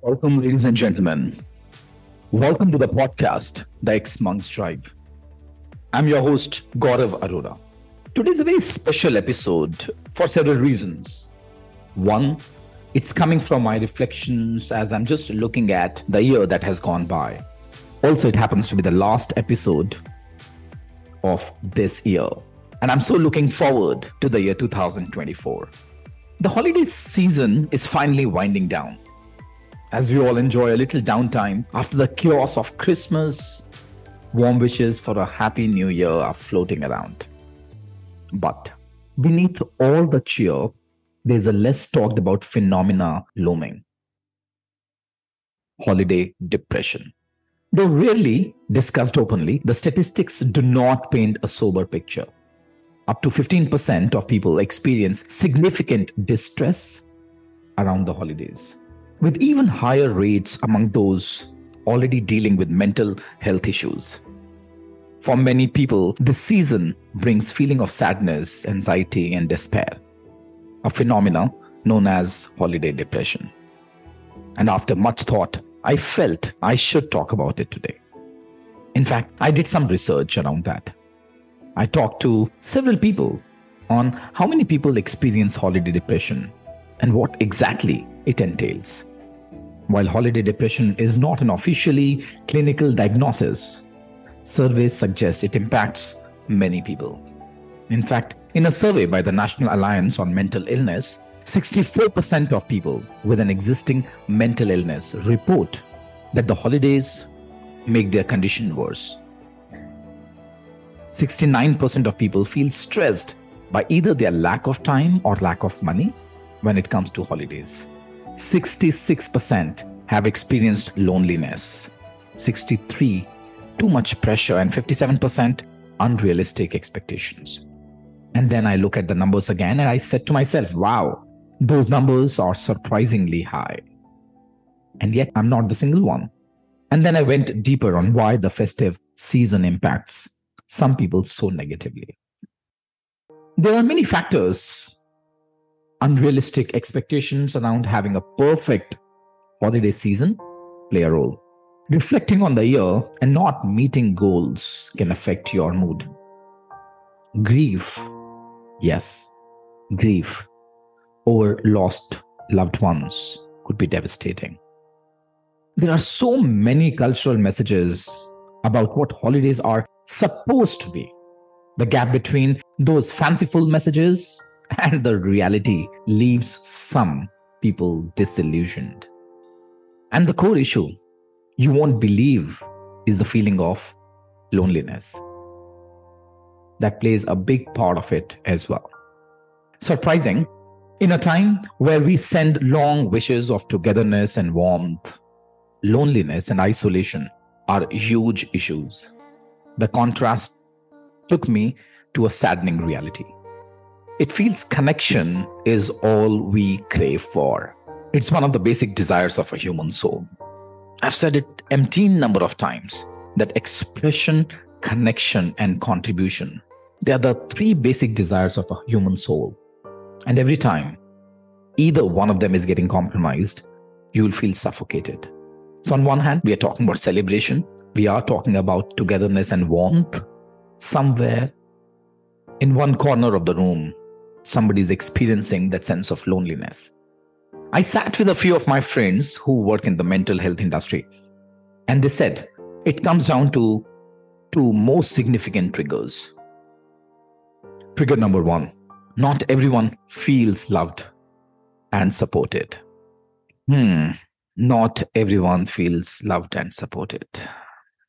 Welcome, ladies and gentlemen. Welcome to the podcast, The Ex Monks Drive. I'm your host, Gaurav Arora. Today's a very special episode for several reasons. One, it's coming from my reflections as I'm just looking at the year that has gone by. Also, it happens to be the last episode of this year. And I'm so looking forward to the year 2024. The holiday season is finally winding down as we all enjoy a little downtime after the chaos of Christmas, warm wishes for a happy new year are floating around. But beneath all the cheer, there's a less talked about phenomena looming holiday depression. Though rarely discussed openly, the statistics do not paint a sober picture. Up to 15% of people experience significant distress around the holidays with even higher rates among those already dealing with mental health issues. For many people, this season brings feeling of sadness, anxiety, and despair, a phenomenon known as holiday depression. And after much thought, I felt I should talk about it today. In fact, I did some research around that. I talked to several people on how many people experience holiday depression and what exactly it entails. While holiday depression is not an officially clinical diagnosis, surveys suggest it impacts many people. In fact, in a survey by the National Alliance on Mental Illness, 64% of people with an existing mental illness report that the holidays make their condition worse. 69% of people feel stressed by either their lack of time or lack of money when it comes to holidays. 66% have experienced loneliness, 63 too much pressure and 57% unrealistic expectations. And then I look at the numbers again and I said to myself, wow, those numbers are surprisingly high. And yet I'm not the single one. And then I went deeper on why the festive season impacts some people so negatively. There are many factors unrealistic expectations around having a perfect holiday season play a role. Reflecting on the year and not meeting goals can affect your mood. Grief, yes, grief over lost loved ones could be devastating. There are so many cultural messages about what holidays are supposed to be. The gap between those fanciful messages and the reality leaves some people disillusioned. And the core issue you won't believe is the feeling of loneliness. That plays a big part of it as well. Surprising, in a time where we send long wishes of togetherness and warmth, loneliness and isolation are huge issues. The contrast took me to a saddening reality. It feels connection is all we crave for. It's one of the basic desires of a human soul. I've said it empteen number of times that expression, connection, and contribution. They are the three basic desires of a human soul. And every time either one of them is getting compromised, you will feel suffocated. So, on one hand, we are talking about celebration, we are talking about togetherness and warmth. Somewhere in one corner of the room, somebody's experiencing that sense of loneliness. I sat with a few of my friends who work in the mental health industry, and they said it comes down to two most significant triggers. Trigger number one not everyone feels loved and supported. Hmm, not everyone feels loved and supported.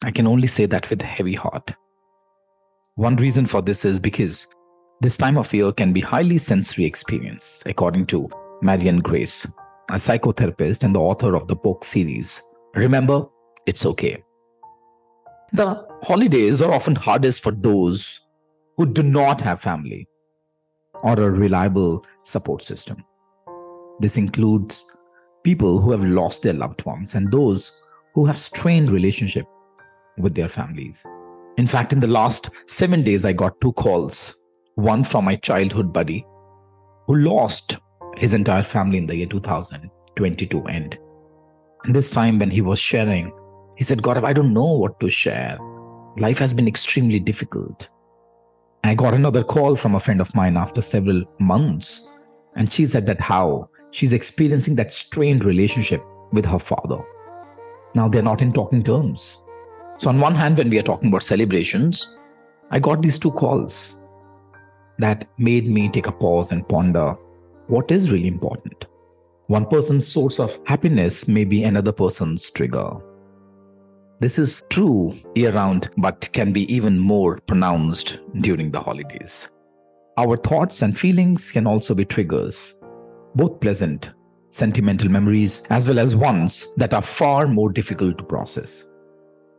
I can only say that with a heavy heart. One reason for this is because this time of year can be highly sensory experience, according to Marian Grace, a psychotherapist and the author of the book series. Remember, it's okay. The holidays are often hardest for those who do not have family or a reliable support system. This includes people who have lost their loved ones and those who have strained relationship with their families. In fact, in the last 7 days I got two calls one from my childhood buddy who lost his entire family in the year 2022 end. And this time, when he was sharing, he said, God, I don't know what to share. Life has been extremely difficult. And I got another call from a friend of mine after several months. And she said that how she's experiencing that strained relationship with her father. Now they're not in talking terms. So, on one hand, when we are talking about celebrations, I got these two calls that made me take a pause and ponder what is really important. One person's source of happiness may be another person's trigger. This is true year round, but can be even more pronounced during the holidays. Our thoughts and feelings can also be triggers, both pleasant, sentimental memories, as well as ones that are far more difficult to process,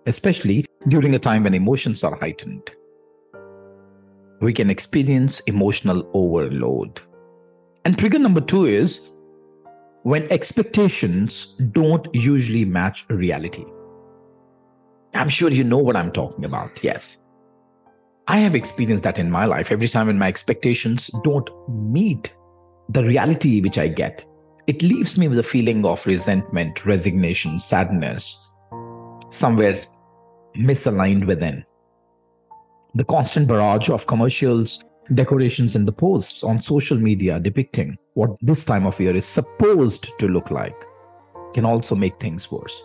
especially during a time when emotions are heightened we can experience emotional overload. And trigger number two is when expectations don't usually match reality. I'm sure you know what I'm talking about. Yes. I have experienced that in my life. Every time when my expectations don't meet the reality which I get, it leaves me with a feeling of resentment, resignation, sadness, somewhere misaligned within the constant barrage of commercials, decorations, and the posts on social media depicting what this time of year is supposed to look like can also make things worse.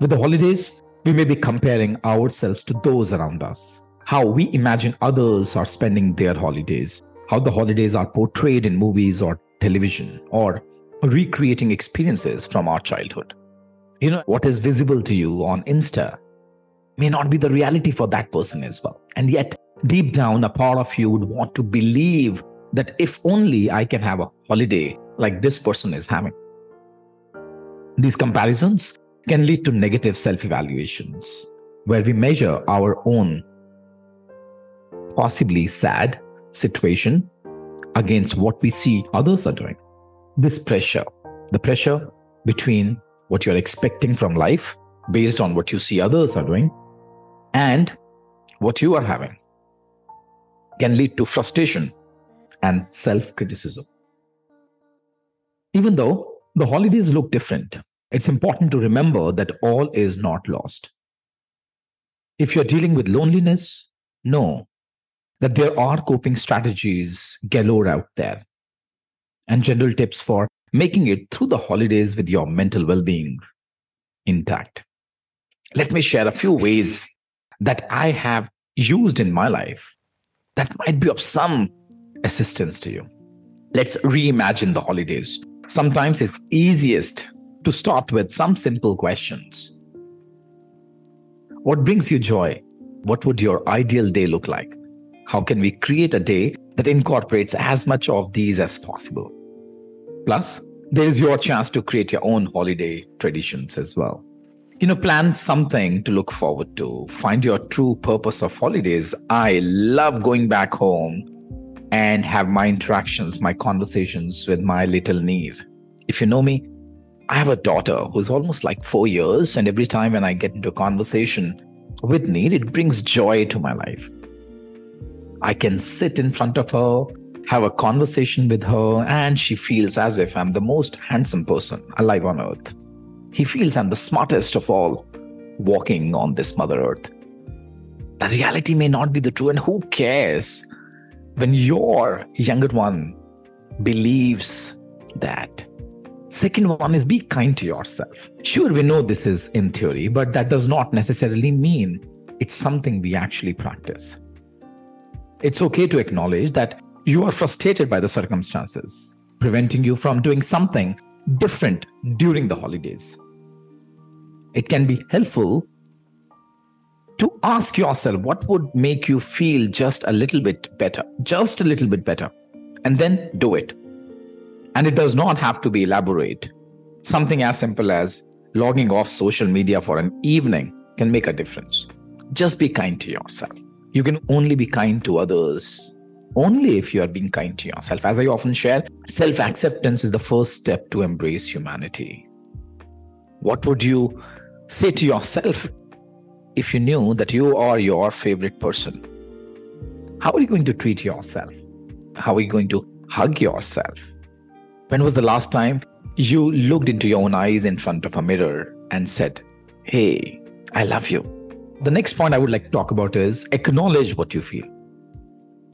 With the holidays, we may be comparing ourselves to those around us, how we imagine others are spending their holidays, how the holidays are portrayed in movies or television, or recreating experiences from our childhood. You know, what is visible to you on Insta may not be the reality for that person as well. And yet, deep down, a part of you would want to believe that if only I can have a holiday like this person is having. These comparisons can lead to negative self evaluations, where we measure our own possibly sad situation against what we see others are doing. This pressure, the pressure between what you're expecting from life based on what you see others are doing and what you are having can lead to frustration and self criticism. Even though the holidays look different, it's important to remember that all is not lost. If you're dealing with loneliness, know that there are coping strategies galore out there and general tips for making it through the holidays with your mental well being intact. Let me share a few ways that I have used in my life that might be of some assistance to you. Let's reimagine the holidays. Sometimes it's easiest to start with some simple questions. What brings you joy? What would your ideal day look like? How can we create a day that incorporates as much of these as possible? Plus, there is your chance to create your own holiday traditions as well you know, plan something to look forward to. Find your true purpose of holidays. I love going back home and have my interactions, my conversations with my little niece. If you know me, I have a daughter who's almost like four years, and every time when I get into a conversation with Neer, it brings joy to my life. I can sit in front of her, have a conversation with her, and she feels as if I'm the most handsome person alive on earth. He feels I'm the smartest of all walking on this Mother Earth. The reality may not be the true, and who cares when your younger one believes that? Second one is be kind to yourself. Sure, we know this is in theory, but that does not necessarily mean it's something we actually practice. It's okay to acknowledge that you are frustrated by the circumstances, preventing you from doing something different during the holidays it can be helpful to ask yourself what would make you feel just a little bit better, just a little bit better, and then do it. And it does not have to be elaborate. Something as simple as logging off social media for an evening can make a difference. Just be kind to yourself. You can only be kind to others only if you are being kind to yourself. As I often share, self acceptance is the first step to embrace humanity. What would you say to yourself if you knew that you are your favorite person? How are you going to treat yourself? How are you going to hug yourself? When was the last time You looked into your own eyes in front of a mirror and said, Hey, I love you. The next point I would like to talk about is acknowledge what you feel.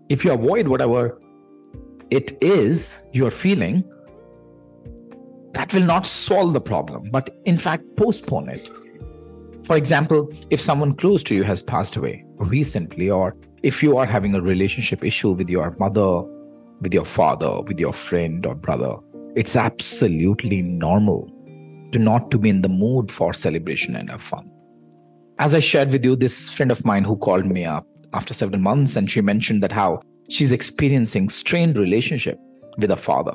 If you avoid whatever it is you're feeling, that will not solve the problem, but in fact, postpone it. For example, if someone close to you has passed away recently, or if you are having a relationship issue with your mother, with your father, with your friend or brother, it's absolutely normal to not to be in the mood for celebration and have fun. As I shared with you, this friend of mine who called me up after several months and she mentioned that how she's experiencing strained relationship with her father.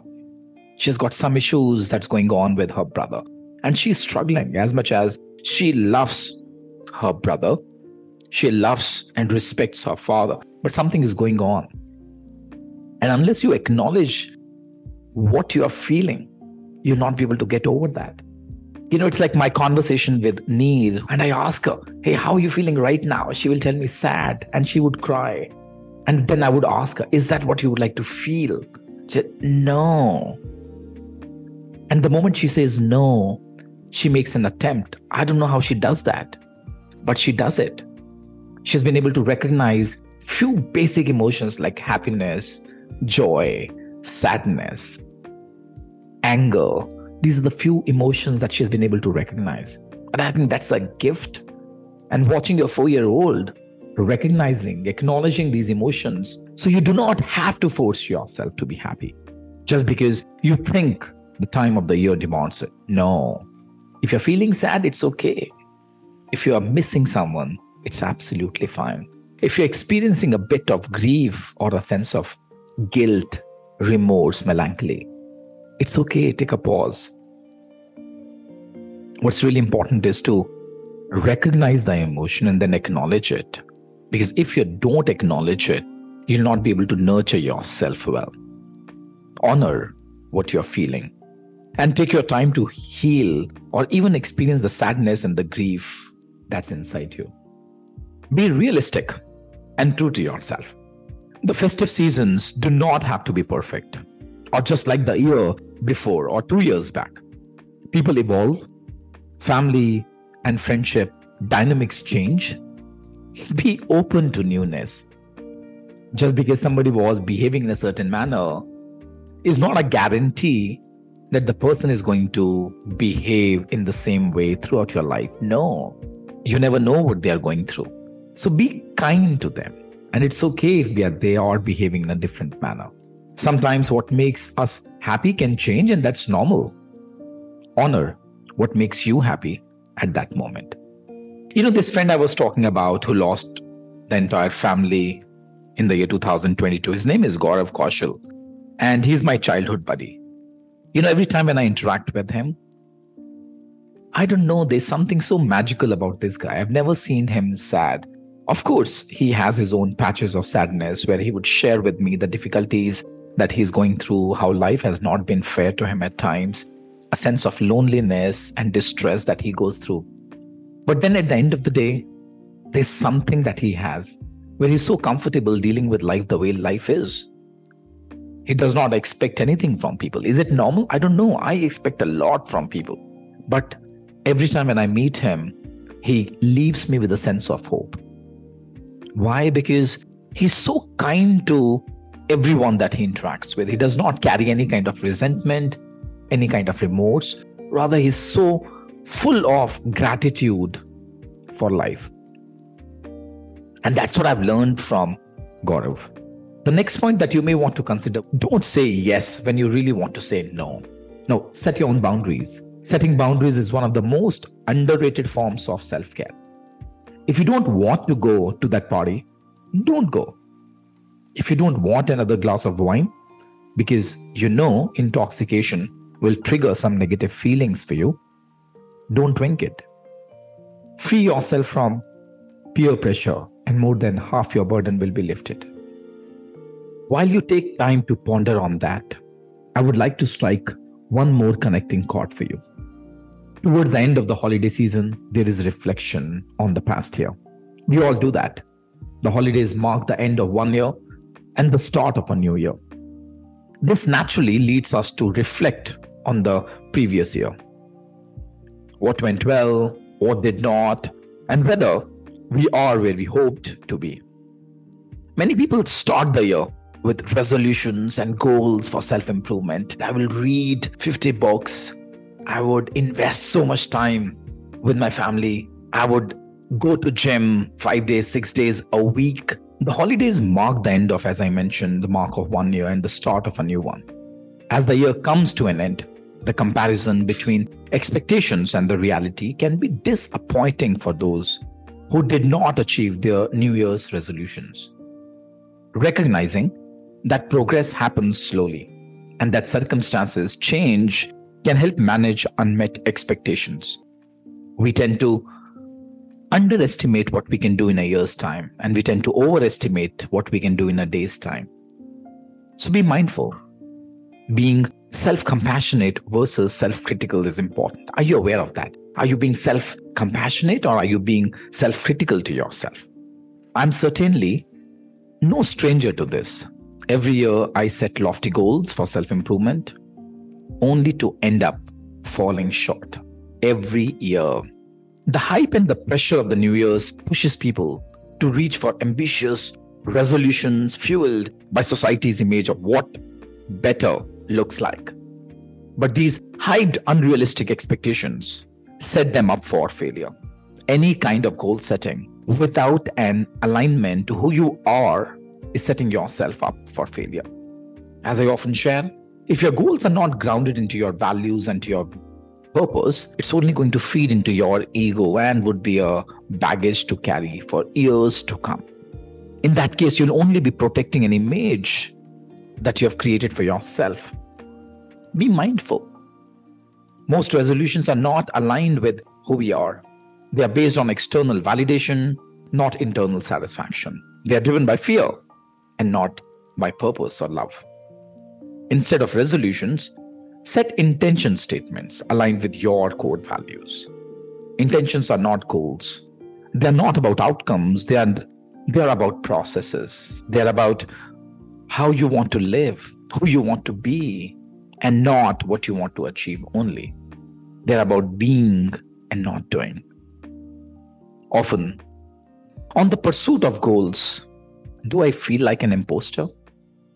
She's got some issues that's going on with her brother and she's struggling as much as she loves her brother. She loves and respects her father, but something is going on. And unless you acknowledge what you are feeling, you'll not be able to get over that. You know, it's like my conversation with Neer, and I ask her, Hey, how are you feeling right now? She will tell me sad, and she would cry. And then I would ask her, Is that what you would like to feel? She said, No. And the moment she says no, she makes an attempt. I don't know how she does that, but she does it. She's been able to recognize few basic emotions like happiness, joy, sadness, anger. These are the few emotions that she's been able to recognize. And I think that's a gift. And watching your four year old recognizing, acknowledging these emotions. So you do not have to force yourself to be happy just because you think the time of the year demands it. No. If you're feeling sad, it's okay. If you are missing someone, it's absolutely fine. If you're experiencing a bit of grief or a sense of guilt, remorse, melancholy, it's okay. Take a pause. What's really important is to recognize the emotion and then acknowledge it. Because if you don't acknowledge it, you'll not be able to nurture yourself well. Honor what you're feeling and take your time to heal or even experience the sadness and the grief that's inside you. Be realistic and true to yourself. The festive seasons do not have to be perfect or just like the year before or two years back. People evolve, family and friendship dynamics change, be open to newness. Just because somebody was behaving in a certain manner is not a guarantee that the person is going to behave in the same way throughout your life. No, you never know what they are going through. So be kind to them. And it's okay if they are, they are behaving in a different manner. Sometimes what makes us happy can change, and that's normal. Honor what makes you happy at that moment. You know, this friend I was talking about who lost the entire family in the year 2022, his name is Gaurav Kaushal, and he's my childhood buddy. You know, every time when I interact with him, I don't know, there's something so magical about this guy. I've never seen him sad. Of course, he has his own patches of sadness where he would share with me the difficulties that he's going through, how life has not been fair to him at times, a sense of loneliness and distress that he goes through. But then at the end of the day, there's something that he has where he's so comfortable dealing with life the way life is. He does not expect anything from people. Is it normal? I don't know. I expect a lot from people. But every time when I meet him, he leaves me with a sense of hope. Why? Because he's so kind to everyone that he interacts with. He does not carry any kind of resentment, any kind of remorse. Rather, he's so full of gratitude for life. And that's what I've learned from Gaurav. The next point that you may want to consider don't say yes when you really want to say no. No, set your own boundaries. Setting boundaries is one of the most underrated forms of self care. If you don't want to go to that party, don't go. If you don't want another glass of wine, because you know intoxication will trigger some negative feelings for you, don't drink it. Free yourself from peer pressure, and more than half your burden will be lifted. While you take time to ponder on that, I would like to strike one more connecting chord for you. Towards the end of the holiday season, there is reflection on the past year. We all do that. The holidays mark the end of one year and the start of a new year. This naturally leads us to reflect on the previous year. What went well, what did not, and whether we are where we hoped to be. Many people start the year with resolutions and goals for self improvement. I will read 50 books. I would invest so much time with my family. I would go to gym 5 days, 6 days a week. The holidays mark the end of as I mentioned the mark of one year and the start of a new one. As the year comes to an end, the comparison between expectations and the reality can be disappointing for those who did not achieve their New Year's resolutions. Recognizing that progress happens slowly and that circumstances change can help manage unmet expectations. We tend to underestimate what we can do in a year's time, and we tend to overestimate what we can do in a day's time. So be mindful. Being self compassionate versus self critical is important. Are you aware of that? Are you being self compassionate or are you being self critical to yourself? I'm certainly no stranger to this. Every year, I set lofty goals for self improvement, only to end up falling short. Every year. The hype and the pressure of the New Year's pushes people to reach for ambitious resolutions fueled by society's image of what better looks like. But these hyped, unrealistic expectations set them up for failure. Any kind of goal setting without an alignment to who you are is setting yourself up for failure. As I often share, if your goals are not grounded into your values and to your purpose, it's only going to feed into your ego and would be a baggage to carry for years to come. In that case, you'll only be protecting an image that you have created for yourself. Be mindful. Most resolutions are not aligned with who we are. They are based on external validation, not internal satisfaction. They are driven by fear and not by purpose or love. Instead of resolutions, set intention statements aligned with your core values. Intentions are not goals. They're not about outcomes. They are, they're about processes. They're about how you want to live, who you want to be, and not what you want to achieve only. They're about being and not doing. Often, on the pursuit of goals, do I feel like an imposter?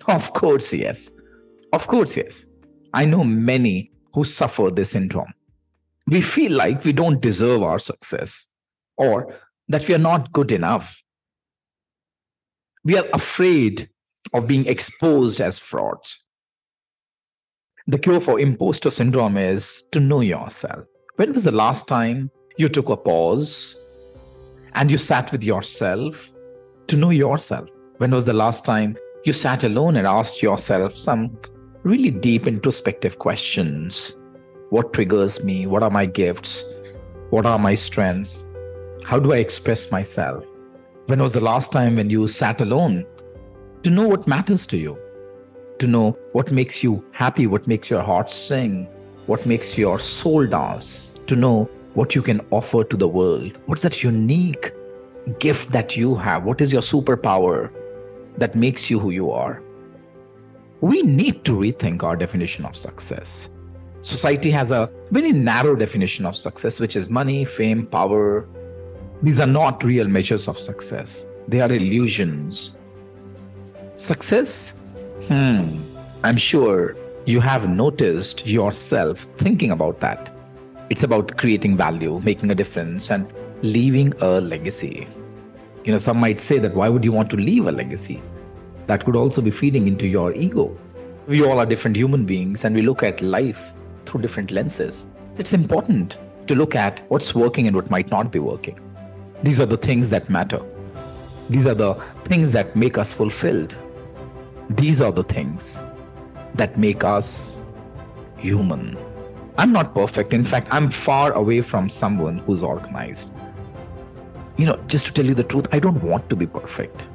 Of course, yes. Of course, yes. I know many who suffer this syndrome. We feel like we don't deserve our success or that we are not good enough. We are afraid of being exposed as frauds. The cure for imposter syndrome is to know yourself. When was the last time you took a pause and you sat with yourself to know yourself? When was the last time you sat alone and asked yourself some really deep introspective questions? What triggers me? What are my gifts? What are my strengths? How do I express myself? When was the last time when you sat alone to know what matters to you? To know what makes you happy, what makes your heart sing, what makes your soul dance, to know what you can offer to the world. What's that unique gift that you have? What is your superpower? That makes you who you are. We need to rethink our definition of success. Society has a very narrow definition of success, which is money, fame, power. These are not real measures of success, they are illusions. Success? Hmm, I'm sure you have noticed yourself thinking about that. It's about creating value, making a difference, and leaving a legacy. You know, some might say that why would you want to leave a legacy? That could also be feeding into your ego. We all are different human beings and we look at life through different lenses. It's important to look at what's working and what might not be working. These are the things that matter. These are the things that make us fulfilled. These are the things that make us human. I'm not perfect. In fact, I'm far away from someone who's organized you know, just to tell you the truth, I don't want to be perfect.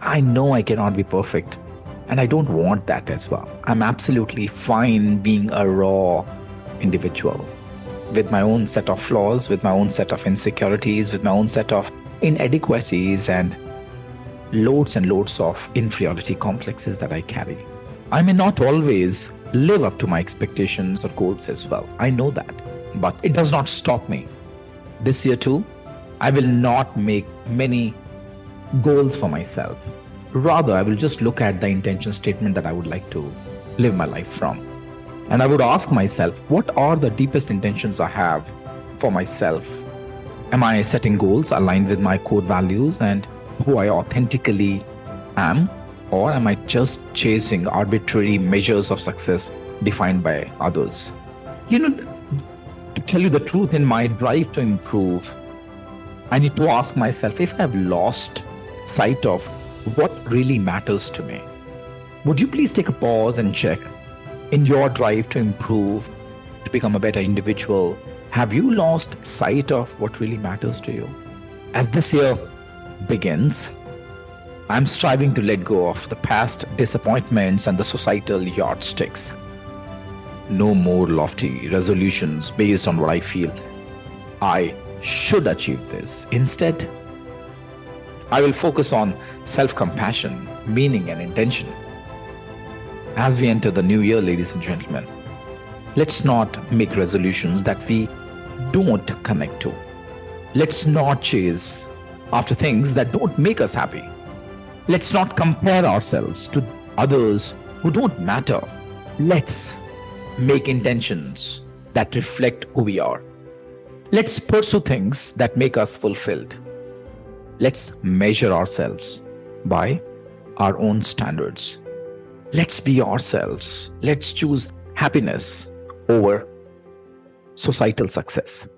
I know I cannot be perfect. And I don't want that as well. I'm absolutely fine being a raw individual with my own set of flaws, with my own set of insecurities, with my own set of inadequacies and loads and loads of inferiority complexes that I carry. I may not always live up to my expectations or goals as well. I know that. But it does not stop me. This year, too, I will not make many goals for myself. Rather, I will just look at the intention statement that I would like to live my life from. And I would ask myself, what are the deepest intentions I have for myself? Am I setting goals aligned with my core values and who I authentically am? Or am I just chasing arbitrary measures of success defined by others? You know, to tell you the truth, in my drive to improve, I need to ask myself if I've lost sight of what really matters to me. Would you please take a pause and check in your drive to improve, to become a better individual, have you lost sight of what really matters to you? As this year begins, I'm striving to let go of the past disappointments and the societal yardsticks. No more lofty resolutions based on what I feel I should achieve this. Instead, I will focus on self compassion, meaning, and intention. As we enter the new year, ladies and gentlemen, let's not make resolutions that we don't connect to. Let's not chase after things that don't make us happy. Let's not compare ourselves to others who don't matter. Let's make intentions that reflect who we are. Let's pursue things that make us fulfilled. Let's measure ourselves by our own standards. Let's be ourselves. Let's choose happiness over societal success.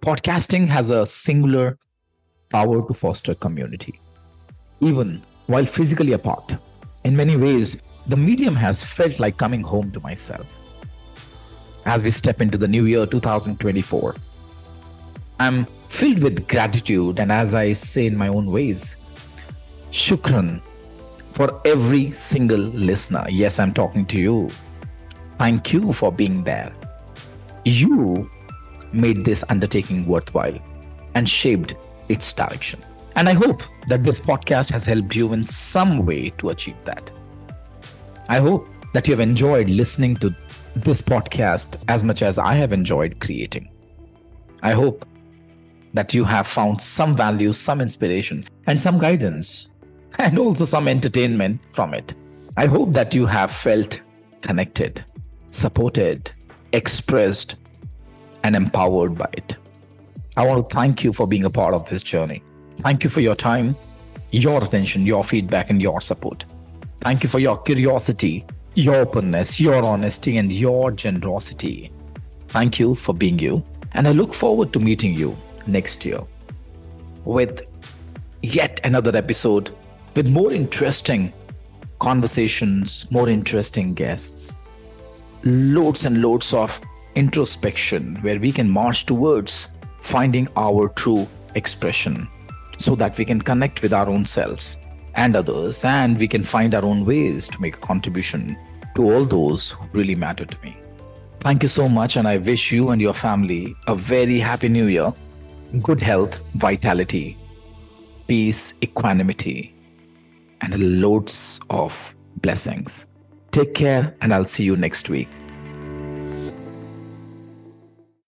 Podcasting has a singular power to foster community. Even while physically apart, in many ways, the medium has felt like coming home to myself. As we step into the new year 2024, I'm filled with gratitude, and as I say in my own ways, shukran for every single listener. Yes, I'm talking to you. Thank you for being there. You made this undertaking worthwhile and shaped its direction. And I hope that this podcast has helped you in some way to achieve that. I hope that you have enjoyed listening to this podcast as much as I have enjoyed creating. I hope that you have found some value, some inspiration, and some guidance and also some entertainment from it. I hope that you have felt connected, supported, expressed, and empowered by it. I want to thank you for being a part of this journey. Thank you for your time, your attention, your feedback, and your support. Thank you for your curiosity, your openness, your honesty, and your generosity. Thank you for being you. And I look forward to meeting you next year with yet another episode with more interesting conversations, more interesting guests, loads and loads of introspection where we can march towards finding our true expression so that we can connect with our own selves and others and we can find our own ways to make a contribution to all those who really matter to me. Thank you so much, and I wish you and your family a very happy new year, good health, vitality, peace, equanimity and loads of blessings. Take care, and I'll see you next week.